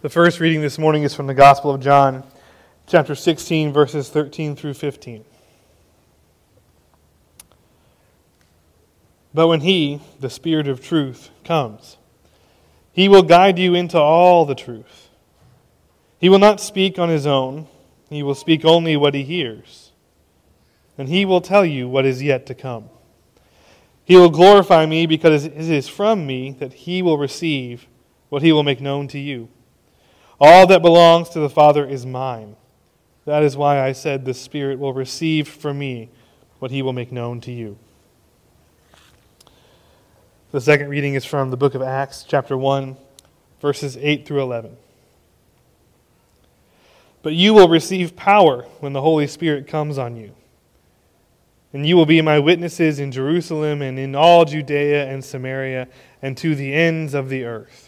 The first reading this morning is from the Gospel of John, chapter 16, verses 13 through 15. But when He, the Spirit of truth, comes, He will guide you into all the truth. He will not speak on His own, He will speak only what He hears, and He will tell you what is yet to come. He will glorify me because it is from me that He will receive what He will make known to you. All that belongs to the Father is mine. That is why I said the Spirit will receive from me what he will make known to you. The second reading is from the book of Acts, chapter 1, verses 8 through 11. But you will receive power when the Holy Spirit comes on you. And you will be my witnesses in Jerusalem and in all Judea and Samaria and to the ends of the earth.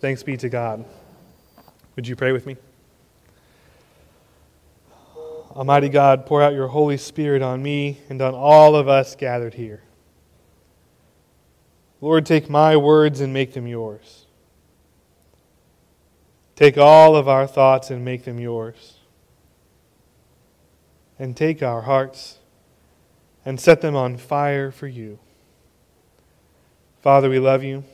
Thanks be to God. Would you pray with me? Almighty God, pour out your Holy Spirit on me and on all of us gathered here. Lord, take my words and make them yours. Take all of our thoughts and make them yours. And take our hearts and set them on fire for you. Father, we love you.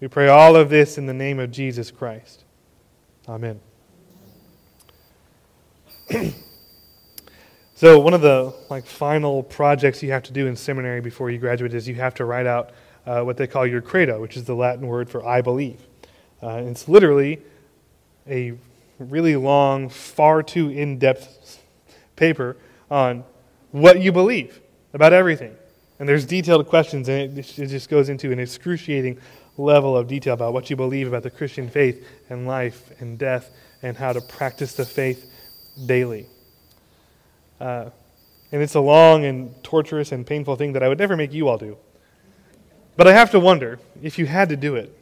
We pray all of this in the name of Jesus Christ. Amen. so one of the like final projects you have to do in seminary before you graduate is you have to write out uh, what they call your credo, which is the Latin word for "I believe." Uh, it's literally a really long, far too in-depth paper on what you believe about everything. And there's detailed questions, and it, just goes into an excruciating level of detail about what you believe about the Christian faith and life and death and how to practice the faith daily. Uh, and it's a long and torturous and painful thing that I would never make you all do. But I have to wonder if you had to do it,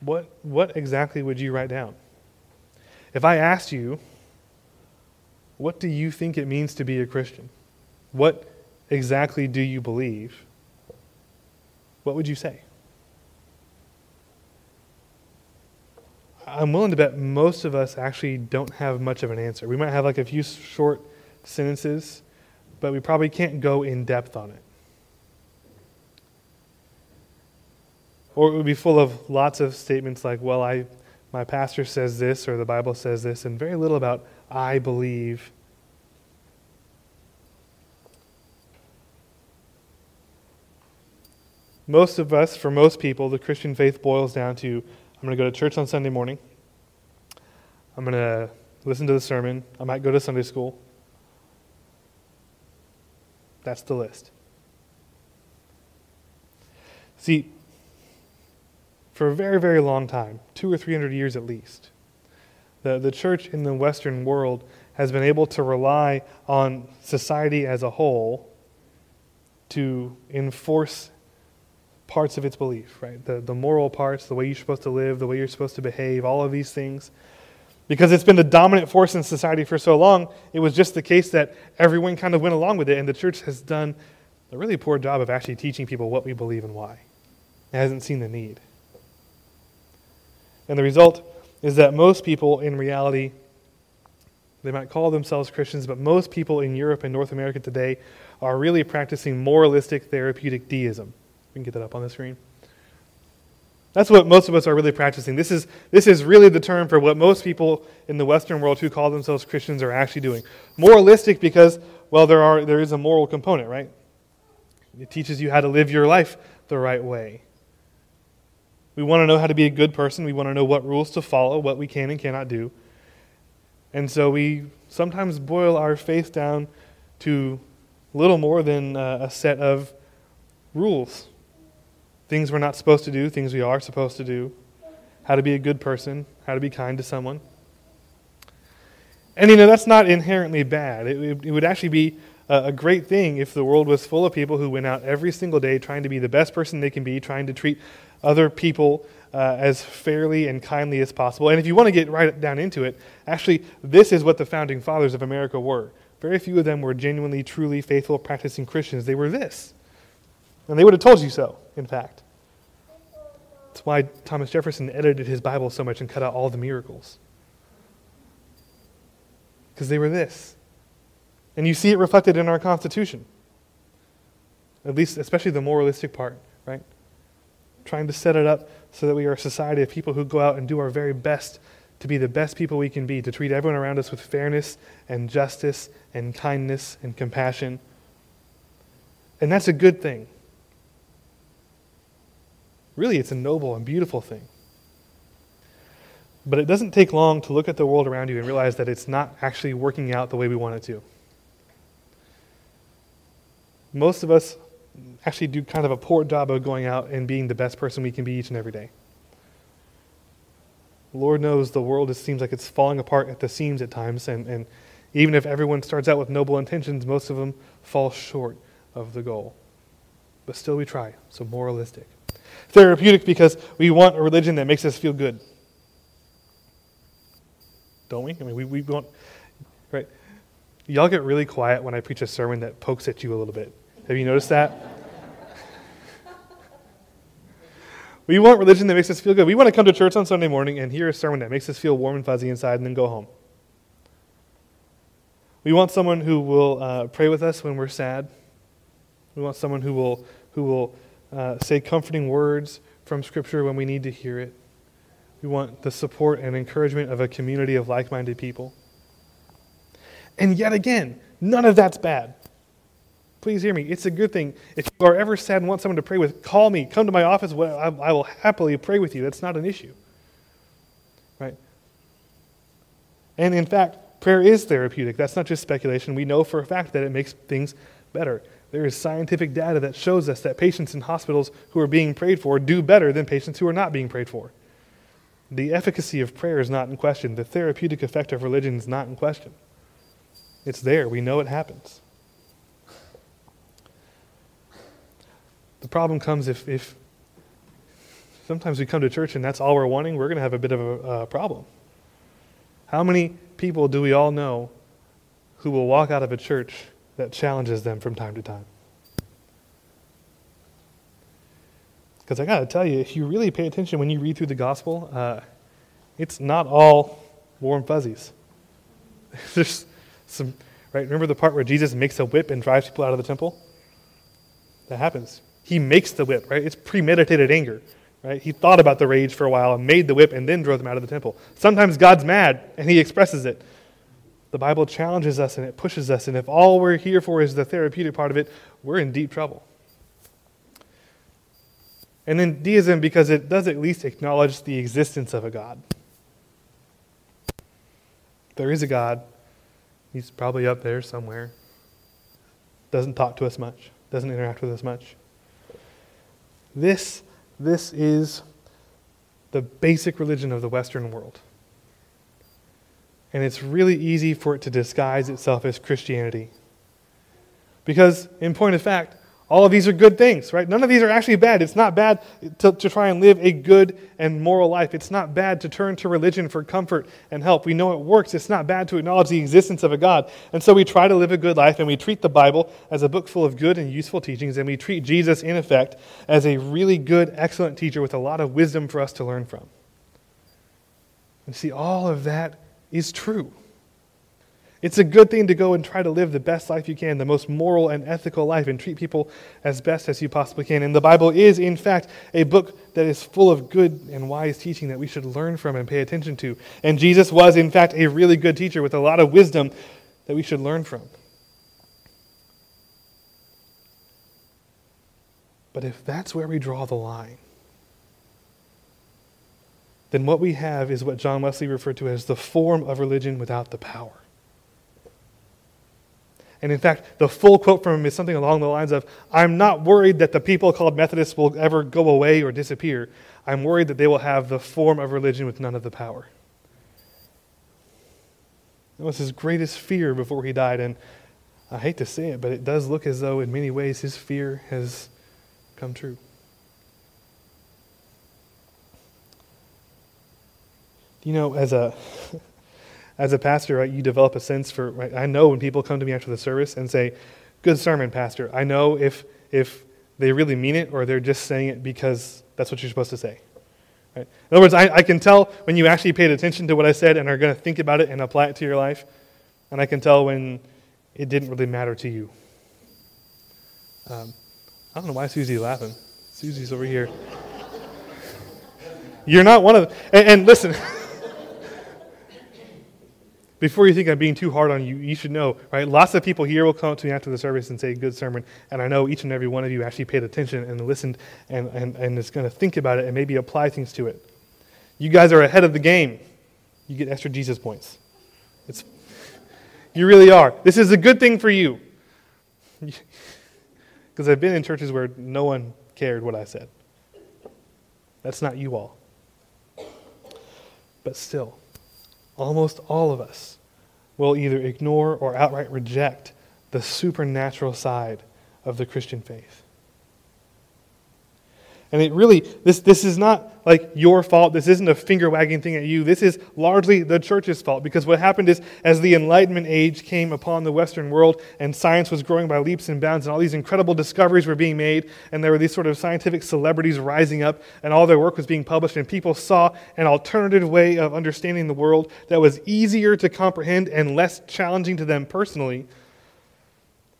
what, what exactly would you write down? If I asked you, what do you think it means to be a Christian? What exactly do you believe? what would you say? I'm willing to bet most of us actually don't have much of an answer. We might have like a few short sentences, but we probably can't go in depth on it. Or it would be full of lots of statements like, well, I, my pastor says this, or the Bible says this, and very little about, I believe most of us, for most people, the Christian faith boils down to I'm going to go to church on Sunday morning. I'm going to listen to the sermon. I might go to Sunday school. That's the list. See, for a very, very long time, two or three hundred years at least, the, the church in the Western world has been able to rely on society as a whole to enforce parts of its belief, right? The, the moral parts, the way you're supposed to live, the way you're supposed to behave, all of these things. Because it's been the dominant force in society for so long, it was just the case that everyone kind of went along with it, and the church has done a really poor job of actually teaching people what we believe and why. It hasn't seen the need. And the result is that most people, in reality, they might call themselves Christians, but most people in Europe and North America today are really practicing moralistic therapeutic deism. We can get that up on the screen. That's what most of us are really practicing. This is, this is really the term for what most people in the Western world who call themselves Christians are actually doing. Moralistic because, well, there, are, there is a moral component, right? It teaches you how to live your life the right way. We want to know how to be a good person. We want to know what rules to follow, what we can and cannot do. And so we sometimes boil our faith down to little more than uh, a set of rules things we're not supposed to do, things we are supposed to do, how to be a good person, how to be kind to someone. And you know, that's not inherently bad. It, it would actually be a, a great thing if the world was full of people who went out every single day trying to be the best person they can be, trying to treat other people uh, as fairly and kindly as possible. And if you want to get right down into it, actually, this is what the founding fathers of America were. Very few of them were genuinely, truly faithful, practicing Christians. They were this. And they would have told you so, in fact. That's why Thomas Jefferson edited his Bible so much and cut out all the miracles. Because they were this. And you see it reflected in our Constitution. At least, especially the moralistic part, right? Trying to set it up so that we are a society of people who go out and do our very best to be the best people we can be, to treat everyone around us with fairness and justice and kindness and compassion. And that's a good thing. Really, it's a noble and beautiful thing. But it doesn't take long to look at the world around you and realize that it's not actually working out the way we want it to. Most of us actually do kind of a poor job of going out and being the best person we can be each and every day. Lord knows the world just seems like it's falling apart at the seams at times, and, and even if everyone starts out with noble intentions, most of them fall short of the goal. But still, we try, so moralistic. Therapeutic because we want a religion that makes us feel good. Don't we? I mean, we, we want, right? Y'all get really quiet when I preach a sermon that pokes at you a little bit. Have you noticed that? we want religion that makes us feel good. We want to come to church on Sunday morning and hear a sermon that makes us feel warm and fuzzy inside and then go home. We want someone who will uh, pray with us when we're sad. We want someone who will, who will uh, say comforting words from Scripture when we need to hear it. We want the support and encouragement of a community of like minded people. And yet again, none of that's bad. Please hear me. It's a good thing. If you are ever sad and want someone to pray with, call me. Come to my office. I will happily pray with you. That's not an issue. Right? And in fact, prayer is therapeutic. That's not just speculation. We know for a fact that it makes things better. There is scientific data that shows us that patients in hospitals who are being prayed for do better than patients who are not being prayed for. The efficacy of prayer is not in question. The therapeutic effect of religion is not in question. It's there. We know it happens. The problem comes if, if sometimes we come to church and that's all we're wanting, we're going to have a bit of a problem. How many people do we all know who will walk out of a church that challenges them from time to time? Because I got to tell you, if you really pay attention when you read through the gospel, uh, it's not all warm fuzzies. There's some, right? Remember the part where Jesus makes a whip and drives people out of the temple? That happens. He makes the whip, right? It's premeditated anger, right? He thought about the rage for a while and made the whip and then drove them out of the temple. Sometimes God's mad and he expresses it. The Bible challenges us and it pushes us, and if all we're here for is the therapeutic part of it, we're in deep trouble. And then deism, because it does at least acknowledge the existence of a God. There is a God. He's probably up there somewhere. Doesn't talk to us much, doesn't interact with us much. This, this is the basic religion of the Western world. And it's really easy for it to disguise itself as Christianity. Because, in point of fact, all of these are good things, right? None of these are actually bad. It's not bad to, to try and live a good and moral life. It's not bad to turn to religion for comfort and help. We know it works. It's not bad to acknowledge the existence of a God. And so we try to live a good life and we treat the Bible as a book full of good and useful teachings and we treat Jesus, in effect, as a really good, excellent teacher with a lot of wisdom for us to learn from. And see, all of that is true. It's a good thing to go and try to live the best life you can, the most moral and ethical life, and treat people as best as you possibly can. And the Bible is, in fact, a book that is full of good and wise teaching that we should learn from and pay attention to. And Jesus was, in fact, a really good teacher with a lot of wisdom that we should learn from. But if that's where we draw the line, then what we have is what John Wesley referred to as the form of religion without the power. And in fact, the full quote from him is something along the lines of I'm not worried that the people called Methodists will ever go away or disappear. I'm worried that they will have the form of religion with none of the power. That was his greatest fear before he died. And I hate to say it, but it does look as though, in many ways, his fear has come true. You know, as a as a pastor, right, you develop a sense for. Right, I know when people come to me after the service and say, "Good sermon, pastor." I know if if they really mean it or they're just saying it because that's what you're supposed to say. Right? In other words, I, I can tell when you actually paid attention to what I said and are going to think about it and apply it to your life, and I can tell when it didn't really matter to you. Um, I don't know why Susie's laughing. Susie's over here. You're not one of them. And, and listen. before you think I'm being too hard on you, you should know, right? Lots of people here will come up to me after the service and say, good sermon. And I know each and every one of you actually paid attention and listened and, and, and is going to think about it and maybe apply things to it. You guys are ahead of the game. You get extra Jesus points. It's, you really are. This is a good thing for you. Because I've been in churches where no one cared what I said. That's not you all. But still almost all of us will either ignore or outright reject the supernatural side of the Christian faith. And it really, this, this is not like your fault. This isn't a finger wagging thing at you. This is largely the church's fault because what happened is as the Enlightenment age came upon the Western world and science was growing by leaps and bounds and all these incredible discoveries were being made and there were these sort of scientific celebrities rising up and all their work was being published and people saw an alternative way of understanding the world that was easier to comprehend and less challenging to them personally,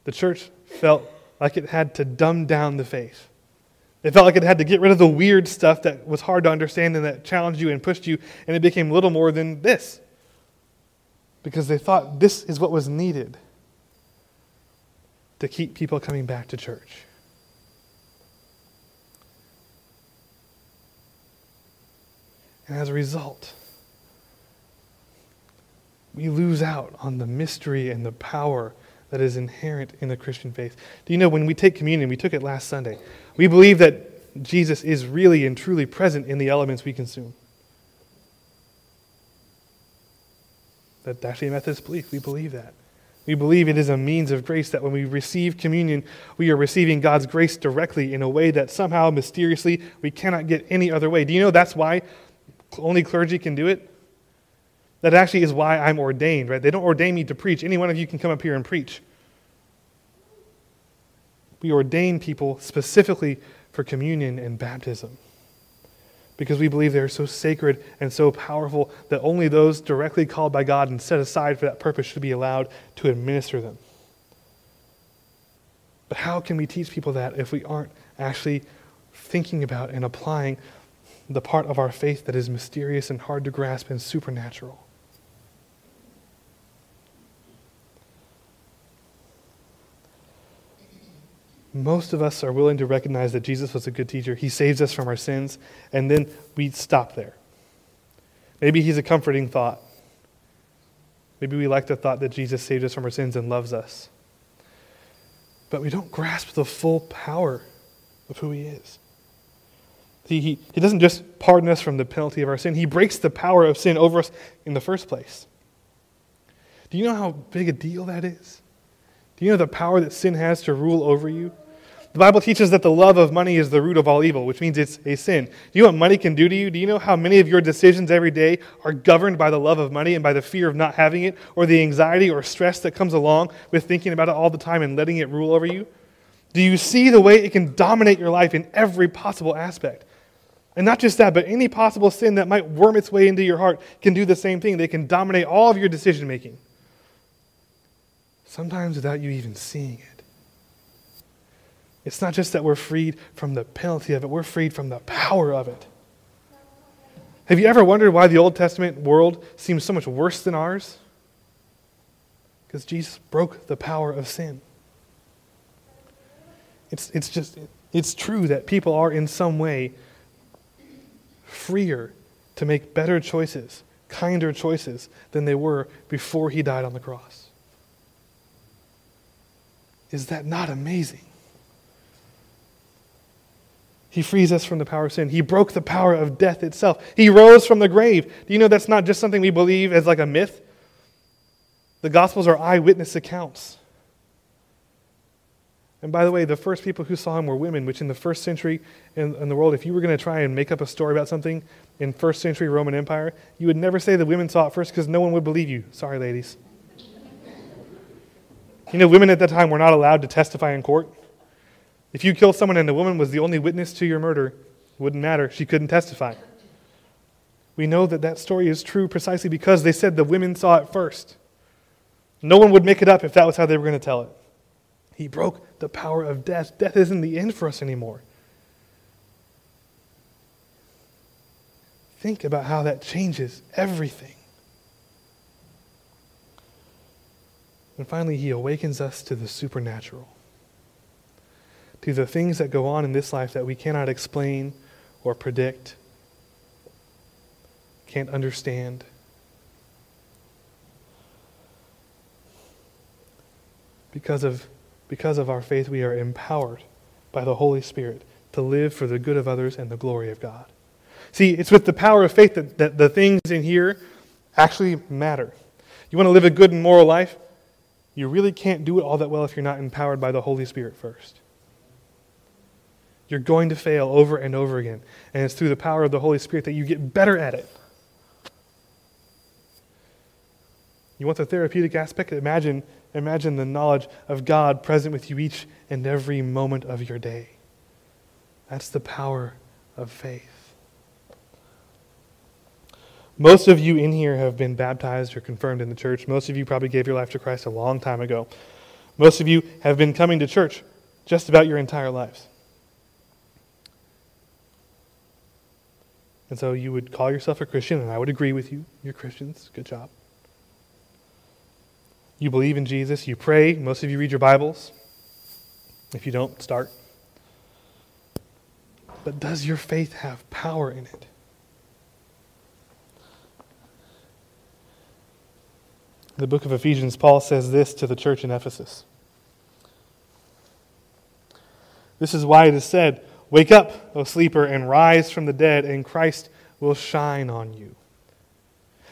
the church felt like it had to dumb down the faith it felt like it had to get rid of the weird stuff that was hard to understand and that challenged you and pushed you, and it became little more than this. Because they thought this is what was needed to keep people coming back to church. And as a result, we lose out on the mystery and the power that is inherent in the Christian faith. Do you know when we take communion, we took it last Sunday, we believe that Jesus is really and truly present in the elements we consume. That's actually a Methodist belief. We believe that. We believe it is a means of grace that when we receive communion, we are receiving God's grace directly in a way that somehow, mysteriously, we cannot get any other way. Do you know that's why only clergy can do it? That actually is why I'm ordained, right? They don't ordain me to preach. Any one of you can come up here and preach. We ordain people specifically for communion and baptism because we believe they're so sacred and so powerful that only those directly called by God and set aside for that purpose should be allowed to administer them. But how can we teach people that if we aren't actually thinking about and applying the part of our faith that is mysterious and hard to grasp and supernatural? Most of us are willing to recognize that Jesus was a good teacher. He saves us from our sins, and then we stop there. Maybe he's a comforting thought. Maybe we like the thought that Jesus saved us from our sins and loves us. But we don't grasp the full power of who he is. He, he, he doesn't just pardon us from the penalty of our sin, he breaks the power of sin over us in the first place. Do you know how big a deal that is? Do you know the power that sin has to rule over you? The Bible teaches that the love of money is the root of all evil, which means it's a sin. Do you know what money can do to you? Do you know how many of your decisions every day are governed by the love of money and by the fear of not having it, or the anxiety or stress that comes along with thinking about it all the time and letting it rule over you? Do you see the way it can dominate your life in every possible aspect? And not just that, but any possible sin that might worm its way into your heart can do the same thing. They can dominate all of your decision making, sometimes without you even seeing it. It's not just that we're freed from the penalty of it, we're freed from the power of it. Have you ever wondered why the Old Testament world seems so much worse than ours? Because Jesus broke the power of sin. It's, it's just, it's true that people are in some way freer to make better choices, kinder choices than they were before he died on the cross. Is that not amazing? He frees us from the power of sin. He broke the power of death itself. He rose from the grave. Do you know that's not just something we believe as like a myth? The Gospels are eyewitness accounts. And by the way, the first people who saw him were women, which in the first century in, in the world, if you were going to try and make up a story about something in first century Roman Empire, you would never say the women saw it first because no one would believe you. Sorry, ladies. You know, women at that time were not allowed to testify in court. If you killed someone and the woman was the only witness to your murder, it wouldn't matter. She couldn't testify. We know that that story is true precisely because they said the women saw it first. No one would make it up if that was how they were going to tell it. He broke the power of death. Death isn't the end for us anymore. Think about how that changes everything. And finally, he awakens us to the supernatural, to the things that go on in this life that we cannot explain or predict, can't understand. Because of because of our faith, we are empowered by the Holy Spirit to live for the good of others and the glory of God. See, it's with the power of faith that, that the things in here actually matter. You want to live a good and moral life? You really can't do it all that well if you're not empowered by the Holy Spirit first. You're going to fail over and over again. And it's through the power of the Holy Spirit that you get better at it. You want the therapeutic aspect? Imagine Imagine the knowledge of God present with you each and every moment of your day. That's the power of faith. Most of you in here have been baptized or confirmed in the church. Most of you probably gave your life to Christ a long time ago. Most of you have been coming to church just about your entire lives. And so you would call yourself a Christian, and I would agree with you. You're Christians. Good job. You believe in Jesus. You pray. Most of you read your Bibles. If you don't, start. But does your faith have power in it? The book of Ephesians, Paul says this to the church in Ephesus. This is why it is said, Wake up, O sleeper, and rise from the dead, and Christ will shine on you.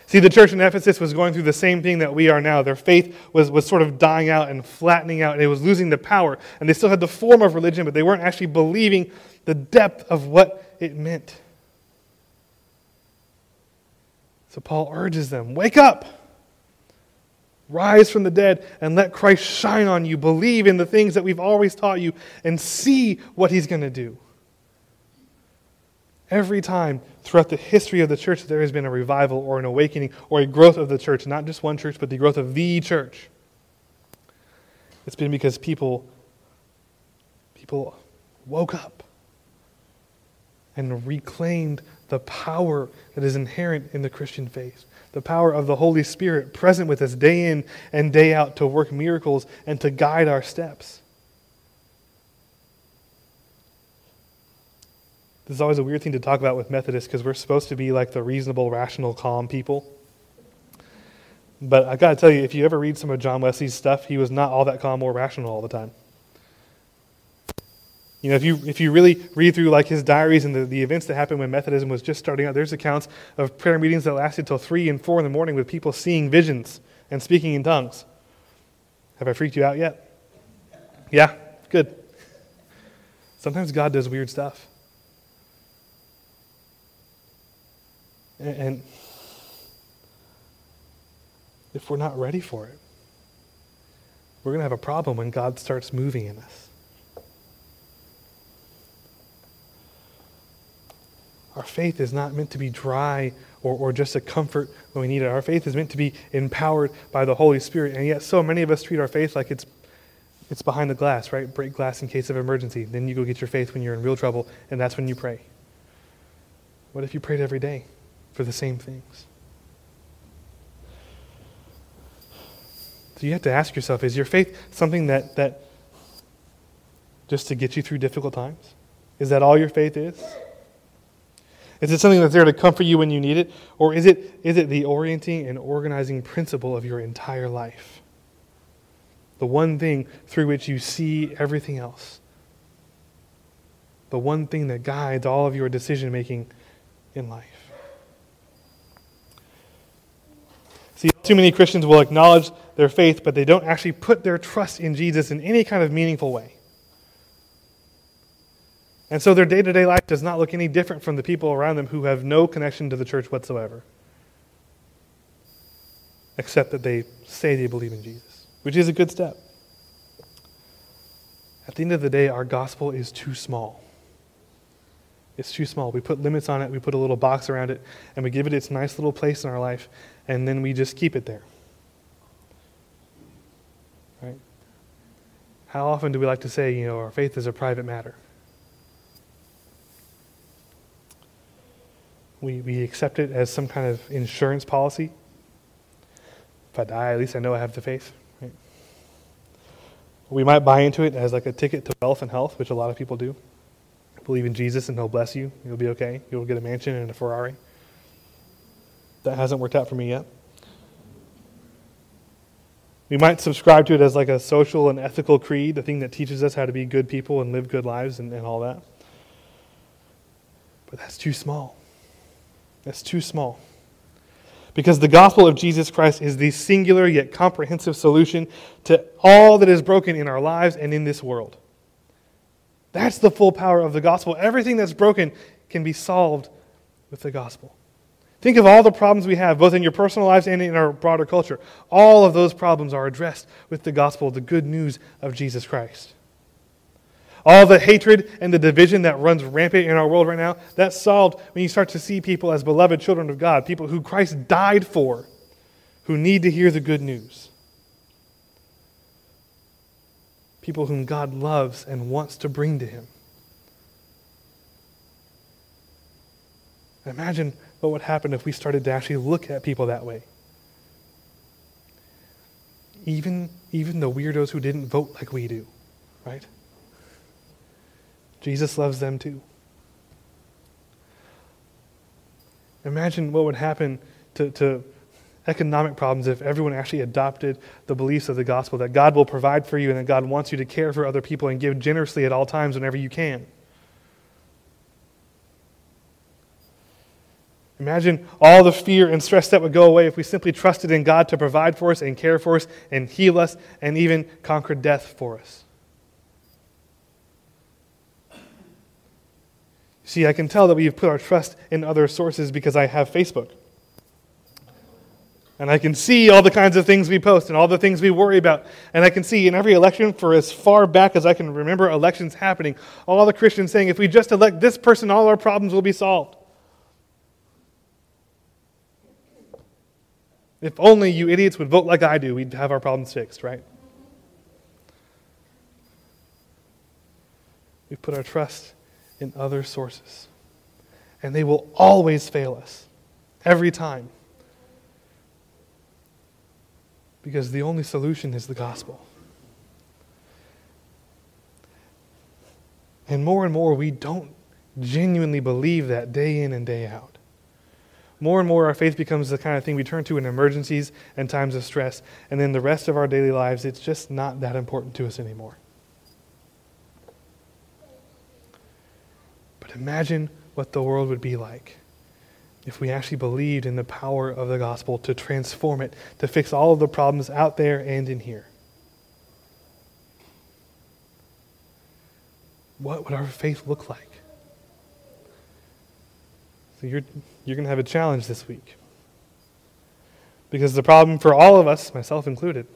See, the church in Ephesus was going through the same thing that we are now. Their faith was, was sort of dying out and flattening out, and it was losing the power. And they still had the form of religion, but they weren't actually believing the depth of what it meant. So Paul urges them wake up, rise from the dead, and let Christ shine on you. Believe in the things that we've always taught you, and see what he's going to do. Every time throughout the history of the church there has been a revival or an awakening or a growth of the church, not just one church, but the growth of the church. It's been because people people woke up and reclaimed the power that is inherent in the Christian faith. The power of the Holy Spirit present with us day in and day out to work miracles and to guide our steps. This is always a weird thing to talk about with Methodists because we're supposed to be like the reasonable, rational, calm people. But I got to tell you, if you ever read some of John Wesley's stuff, he was not all that calm or rational all the time. You know, if you, if you really read through like his diaries and the, the events that happened when Methodism was just starting out, there's accounts of prayer meetings that lasted till 3 and 4 in the morning with people seeing visions and speaking in tongues. Have I freaked you out yet? Yeah? Good. Sometimes God does weird stuff. And if we're not ready for it, we're going to have a problem when God starts moving in us. Our faith is not meant to be dry or, or just a comfort when we need it. Our faith is meant to be empowered by the Holy Spirit. And yet, so many of us treat our faith like it's, it's behind the glass, right? Break glass in case of emergency. Then you go get your faith when you're in real trouble, and that's when you pray. What if you prayed every day? For the same things. So you have to ask yourself is your faith something that, that just to get you through difficult times? Is that all your faith is? Is it something that's there to comfort you when you need it? Or is it, is it the orienting and organizing principle of your entire life? the one thing through which you see everything else, the one thing that guides all of your decision making in life. See, too many Christians will acknowledge their faith, but they don't actually put their trust in Jesus in any kind of meaningful way. And so their day to day life does not look any different from the people around them who have no connection to the church whatsoever, except that they say they believe in Jesus, which is a good step. At the end of the day, our gospel is too small. It's too small. We put limits on it, we put a little box around it, and we give it its nice little place in our life, and then we just keep it there. Right? How often do we like to say, you know, our faith is a private matter? We, we accept it as some kind of insurance policy. If I die, at least I know I have the faith. Right? We might buy into it as like a ticket to wealth and health, which a lot of people do. Believe in Jesus and He'll bless you. You'll be okay. You'll get a mansion and a Ferrari. That hasn't worked out for me yet. We might subscribe to it as like a social and ethical creed, the thing that teaches us how to be good people and live good lives and, and all that. But that's too small. That's too small. Because the gospel of Jesus Christ is the singular yet comprehensive solution to all that is broken in our lives and in this world. That's the full power of the gospel. Everything that's broken can be solved with the gospel. Think of all the problems we have, both in your personal lives and in our broader culture. All of those problems are addressed with the gospel, the good news of Jesus Christ. All the hatred and the division that runs rampant in our world right now, that's solved when you start to see people as beloved children of God, people who Christ died for, who need to hear the good news. People whom God loves and wants to bring to Him. Imagine what would happen if we started to actually look at people that way. Even, even the weirdos who didn't vote like we do, right? Jesus loves them too. Imagine what would happen to, to economic problems if everyone actually adopted the beliefs of the gospel that God will provide for you and that God wants you to care for other people and give generously at all times whenever you can. Imagine all the fear and stress that would go away if we simply trusted in God to provide for us and care for us and heal us and even conquer death for us. See, I can tell that we've put our trust in other sources because I have Facebook. And I can see all the kinds of things we post and all the things we worry about. And I can see in every election, for as far back as I can remember elections happening, all the Christians saying, if we just elect this person, all our problems will be solved. If only you idiots would vote like I do, we'd have our problems fixed, right? We put our trust in other sources. And they will always fail us, every time. Because the only solution is the gospel. And more and more, we don't genuinely believe that day in and day out. More and more, our faith becomes the kind of thing we turn to in emergencies and times of stress. And then the rest of our daily lives, it's just not that important to us anymore. But imagine what the world would be like if we actually believed in the power of the gospel to transform it, to fix all of the problems out there and in here. What would our faith look like? So you're, you're going to have a challenge this week. Because the problem for all of us, myself included,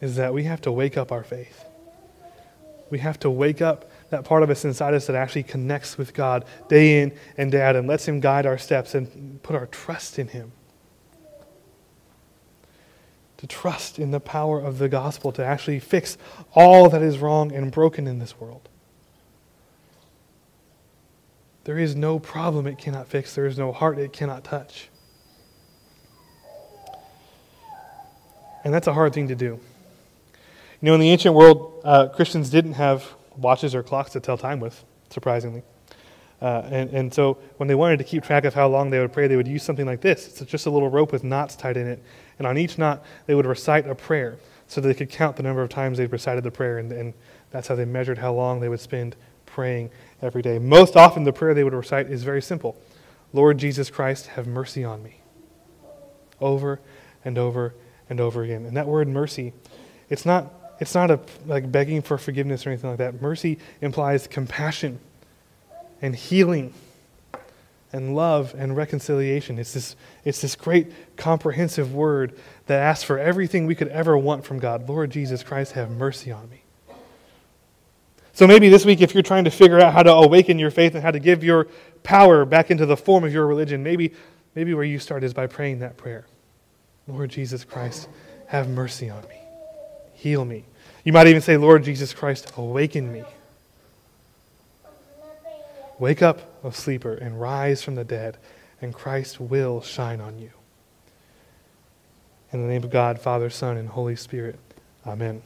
is that we have to wake up our faith. We have to wake up that part of us inside us that actually connects with God day in and day out and lets Him guide our steps and put our trust in Him. To trust in the power of the gospel to actually fix all that is wrong and broken in this world. There is no problem it cannot fix, there is no heart it cannot touch. And that's a hard thing to do. You know, in the ancient world, uh, Christians didn't have watches or clocks to tell time with, surprisingly. Uh, and, and so when they wanted to keep track of how long they would pray, they would use something like this. It's just a little rope with knots tied in it. And on each knot, they would recite a prayer so they could count the number of times they'd recited the prayer. And, and that's how they measured how long they would spend praying every day. Most often, the prayer they would recite is very simple Lord Jesus Christ, have mercy on me. Over and over and over again. And that word mercy, it's not, it's not a, like begging for forgiveness or anything like that. Mercy implies compassion and healing and love and reconciliation. It's this, it's this great comprehensive word that asks for everything we could ever want from God. Lord Jesus Christ, have mercy on me. So maybe this week, if you're trying to figure out how to awaken your faith and how to give your power back into the form of your religion, maybe, maybe where you start is by praying that prayer Lord Jesus Christ, have mercy on me, heal me. You might even say, Lord Jesus Christ, awaken me. Wake up, O sleeper, and rise from the dead, and Christ will shine on you. In the name of God, Father, Son, and Holy Spirit, Amen.